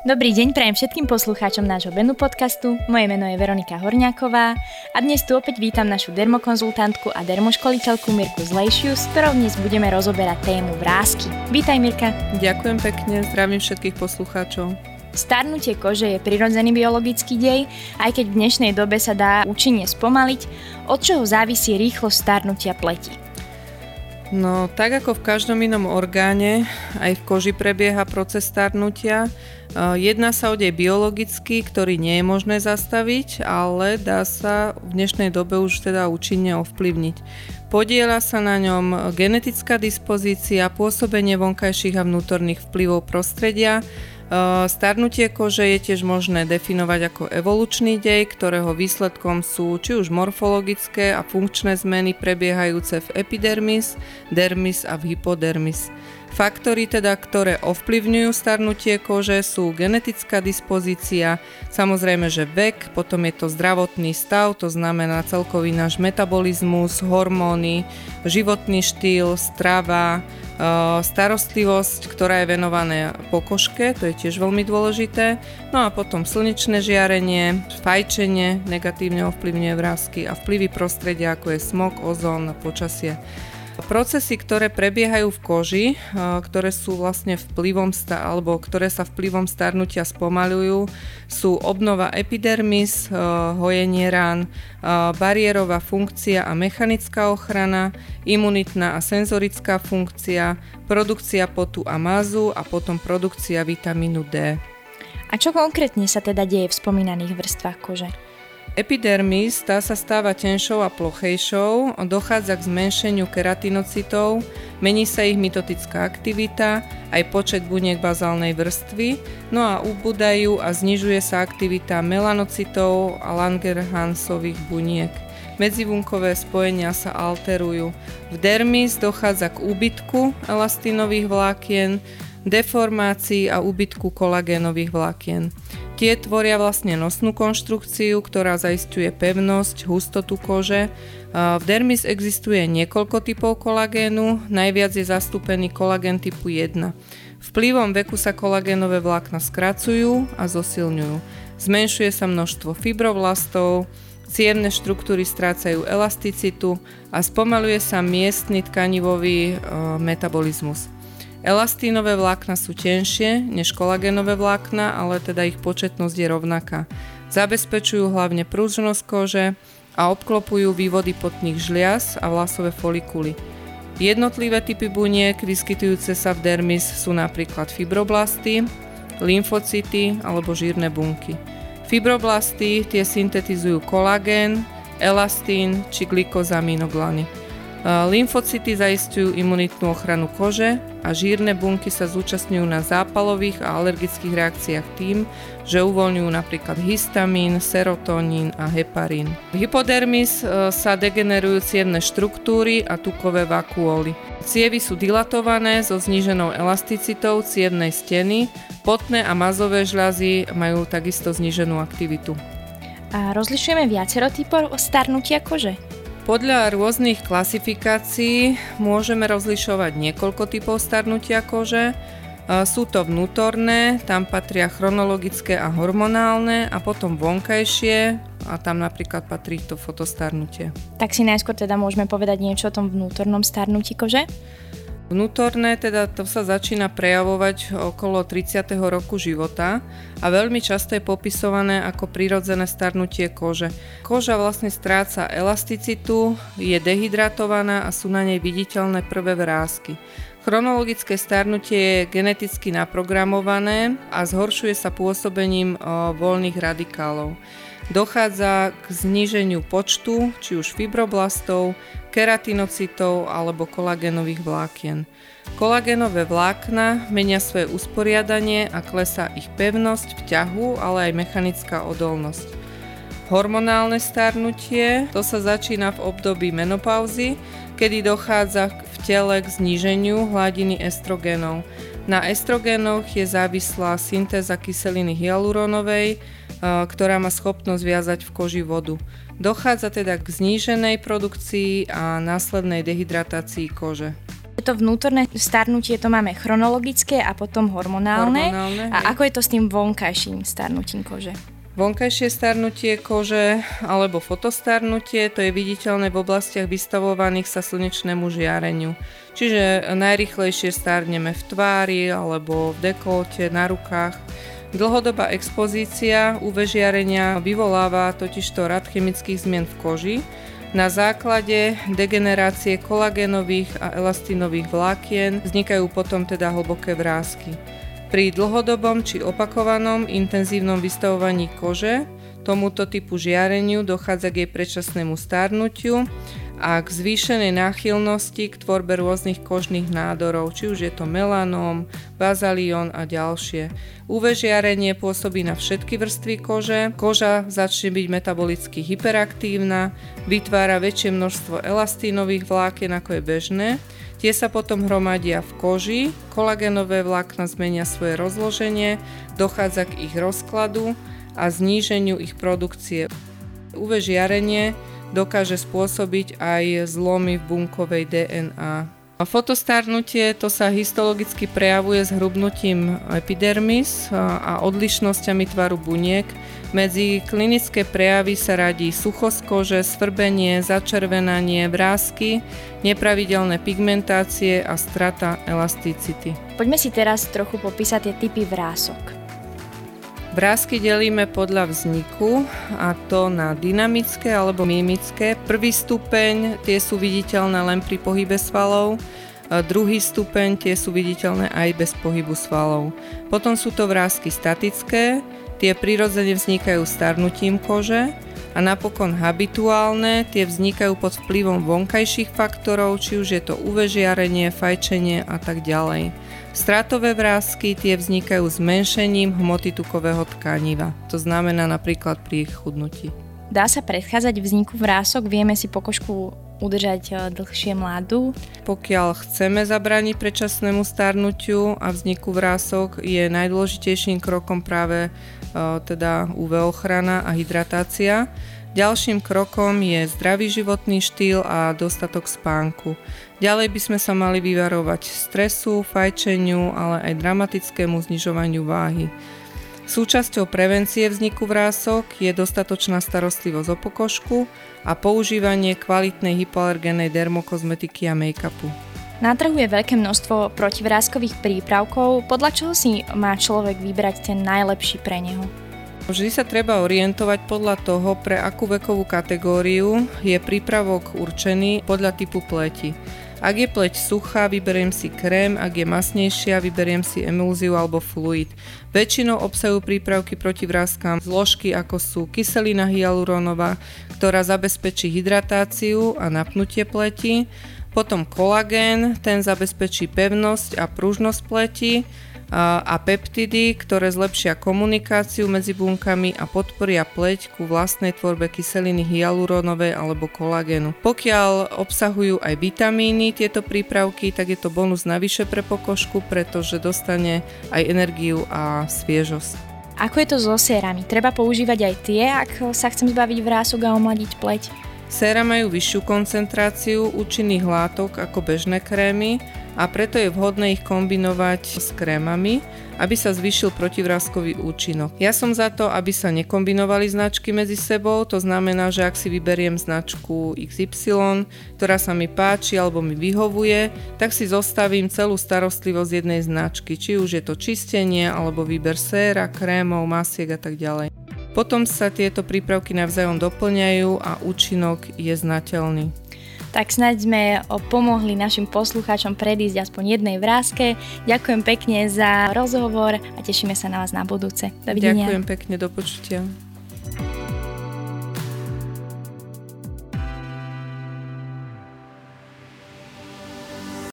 Dobrý deň prajem všetkým poslucháčom nášho Benu podcastu. Moje meno je Veronika Horňáková a dnes tu opäť vítam našu dermokonzultantku a dermoškoliteľku Mirku Zlejšiu, s ktorou dnes budeme rozoberať tému vrázky. Vítaj Mirka. Ďakujem pekne, zdravím všetkých poslucháčov. Starnutie kože je prirodzený biologický dej, aj keď v dnešnej dobe sa dá účinne spomaliť, od čoho závisí rýchlosť starnutia pleti. No, tak ako v každom inom orgáne, aj v koži prebieha proces starnutia. Jedná sa o dej biologický, ktorý nie je možné zastaviť, ale dá sa v dnešnej dobe už teda účinne ovplyvniť. Podiela sa na ňom genetická dispozícia, pôsobenie vonkajších a vnútorných vplyvov prostredia, Starnutie kože je tiež možné definovať ako evolučný dej, ktorého výsledkom sú či už morfologické a funkčné zmeny prebiehajúce v epidermis, dermis a v hypodermis. Faktory teda, ktoré ovplyvňujú starnutie kože sú genetická dispozícia, samozrejme, že vek, potom je to zdravotný stav, to znamená celkový náš metabolizmus, hormóny, životný štýl, strava, starostlivosť, ktorá je venovaná pokožke, to je tiež veľmi dôležité. No a potom slnečné žiarenie, fajčenie negatívne ovplyvňuje vrázky a vplyvy prostredia ako je smog, ozón, počasie. Procesy, ktoré prebiehajú v koži, ktoré sú vlastne vplyvom sta- alebo ktoré sa vplyvom starnutia spomalujú, sú obnova epidermis, hojenie rán, bariérová funkcia a mechanická ochrana, imunitná a senzorická funkcia, produkcia potu a mazu a potom produkcia vitamínu D. A čo konkrétne sa teda deje v spomínaných vrstvách kože? Epidermis tá sa stáva tenšou a plochejšou, dochádza k zmenšeniu keratinocitov, mení sa ich mitotická aktivita, aj počet buniek bazálnej vrstvy, no a ubúdajú a znižuje sa aktivita melanocitov a Langerhansových buniek. Medzivunkové spojenia sa alterujú. V dermis dochádza k úbytku elastínových vlákien, deformácii a úbytku kolagénových vlákien. Tie tvoria vlastne nosnú konštrukciu, ktorá zaistuje pevnosť, hustotu kože. V dermis existuje niekoľko typov kolagénu, najviac je zastúpený kolagén typu 1. Vplyvom veku sa kolagénové vlákna skracujú a zosilňujú. Zmenšuje sa množstvo fibrovlastov, cievne štruktúry strácajú elasticitu a spomaluje sa miestny tkanivový e, metabolizmus. Elastínové vlákna sú tenšie než kolagénové vlákna, ale teda ich početnosť je rovnaká. Zabezpečujú hlavne prúžnosť kože a obklopujú vývody potných žliaz a vlasové folikuly. Jednotlivé typy buniek vyskytujúce sa v dermis sú napríklad fibroblasty, lymfocyty alebo žírne bunky. Fibroblasty tie syntetizujú kolagén, elastín či glikozaminoglany. Lymfocyty zaistujú imunitnú ochranu kože a žírne bunky sa zúčastňujú na zápalových a alergických reakciách tým, že uvoľňujú napríklad histamín, serotonín a heparín. V hypodermis e, sa degenerujú cievne štruktúry a tukové vakuóly. Cievy sú dilatované so zníženou elasticitou cievnej steny, potné a mazové žľazy majú takisto zníženú aktivitu. A rozlišujeme viacero typov starnutia kože? Podľa rôznych klasifikácií môžeme rozlišovať niekoľko typov starnutia kože. Sú to vnútorné, tam patria chronologické a hormonálne a potom vonkajšie a tam napríklad patrí to fotostarnutie. Tak si najskôr teda môžeme povedať niečo o tom vnútornom starnutí kože? Vnútorné, teda to sa začína prejavovať okolo 30. roku života a veľmi často je popisované ako prirodzené starnutie kože. Koža vlastne stráca elasticitu, je dehydratovaná a sú na nej viditeľné prvé vrázky. Chronologické starnutie je geneticky naprogramované a zhoršuje sa pôsobením voľných radikálov. Dochádza k zníženiu počtu či už fibroblastov, keratinocitov alebo kolagénových vlákien. Kolagénové vlákna menia svoje usporiadanie a klesá ich pevnosť v ťahu, ale aj mechanická odolnosť. Hormonálne starnutie, to sa začína v období menopauzy, kedy dochádza v tele k zníženiu hladiny estrogénov. Na estrogénoch je závislá syntéza kyseliny hyaluronovej, ktorá má schopnosť viazať v koži vodu. Dochádza teda k zníženej produkcii a následnej dehydratácii kože. To vnútorné starnutie to máme chronologické a potom hormonálne. hormonálne a hej. ako je to s tým vonkajším starnutím kože? Vonkajšie starnutie kože alebo fotostarnutie to je viditeľné v oblastiach vystavovaných sa slnečnému žiareniu. Čiže najrychlejšie starneme v tvári alebo v dekolte, na rukách. Dlhodobá expozícia UV žiarenia vyvoláva totižto rad chemických zmien v koži, na základe degenerácie kolagénových a elastínových vlákien vznikajú potom teda hlboké vrázky. Pri dlhodobom či opakovanom intenzívnom vystavovaní kože tomuto typu žiareniu dochádza k jej predčasnému stárnutiu a k zvýšenej náchylnosti k tvorbe rôznych kožných nádorov, či už je to melanóm, bazalión a ďalšie. UV žiarenie pôsobí na všetky vrstvy kože, koža začne byť metabolicky hyperaktívna, vytvára väčšie množstvo elastínových vlákien ako je bežné, Tie sa potom hromadia v koži, kolagénové vlákna zmenia svoje rozloženie, dochádza k ich rozkladu a zníženiu ich produkcie. UV žiarenie dokáže spôsobiť aj zlomy v bunkovej DNA. Fotostarnutie to sa histologicky prejavuje s hrubnutím epidermis a odlišnosťami tvaru buniek. Medzi klinické prejavy sa radí suchosť kože, svrbenie, začervenanie, vrázky, nepravidelné pigmentácie a strata elasticity. Poďme si teraz trochu popísať tie typy vrások. Vrázky delíme podľa vzniku a to na dynamické alebo mimické. Prvý stupeň tie sú viditeľné len pri pohybe svalov, druhý stupeň tie sú viditeľné aj bez pohybu svalov. Potom sú to vrázky statické, tie prirodzene vznikajú starnutím kože a napokon habituálne, tie vznikajú pod vplyvom vonkajších faktorov, či už je to UV žiarenie, fajčenie a tak ďalej. Stratové vrázky tie vznikajú zmenšením hmoty tukového tkaniva. To znamená napríklad pri chudnutí. Dá sa predchádzať vzniku vrások? Vieme si pokožku udržať e, dlhšie mladú? Pokiaľ chceme zabrániť predčasnému starnutiu a vzniku vrások, je najdôležitejším krokom práve e, teda UV ochrana a hydratácia. Ďalším krokom je zdravý životný štýl a dostatok spánku. Ďalej by sme sa mali vyvarovať stresu, fajčeniu, ale aj dramatickému znižovaniu váhy. Súčasťou prevencie vzniku vrások je dostatočná starostlivosť o pokožku a používanie kvalitnej hypoalergénej dermokozmetiky a make-upu. Na trhu je veľké množstvo protivrázkových prípravkov, podľa čoho si má človek vybrať ten najlepší pre neho? Vždy sa treba orientovať podľa toho, pre akú vekovú kategóriu je prípravok určený podľa typu pleti. Ak je pleť suchá, vyberiem si krém, ak je masnejšia, vyberiem si emulziu alebo fluid. Väčšinou obsahujú prípravky proti vrázkám zložky ako sú kyselina hyalurónová, ktorá zabezpečí hydratáciu a napnutie pleti, potom kolagén, ten zabezpečí pevnosť a pružnosť pleti, a peptidy, ktoré zlepšia komunikáciu medzi bunkami a podporia pleť ku vlastnej tvorbe kyseliny hyalurónovej alebo kolagénu. Pokiaľ obsahujú aj vitamíny tieto prípravky, tak je to bonus navyše pre pokožku, pretože dostane aj energiu a sviežosť. Ako je to so sérami? Treba používať aj tie, ak sa chcem zbaviť vrások a omladiť pleť? Séra majú vyššiu koncentráciu účinných látok ako bežné krémy a preto je vhodné ich kombinovať s krémami, aby sa zvýšil protivrázkový účinok. Ja som za to, aby sa nekombinovali značky medzi sebou, to znamená, že ak si vyberiem značku XY, ktorá sa mi páči alebo mi vyhovuje, tak si zostavím celú starostlivosť jednej značky, či už je to čistenie alebo výber séra, krémov, masiek a tak ďalej. Potom sa tieto prípravky navzájom doplňajú a účinok je znateľný. Tak snáď sme pomohli našim poslucháčom predísť aspoň jednej vrázke. Ďakujem pekne za rozhovor a tešíme sa na vás na budúce. Dovidenia. Ďakujem pekne, do počutia.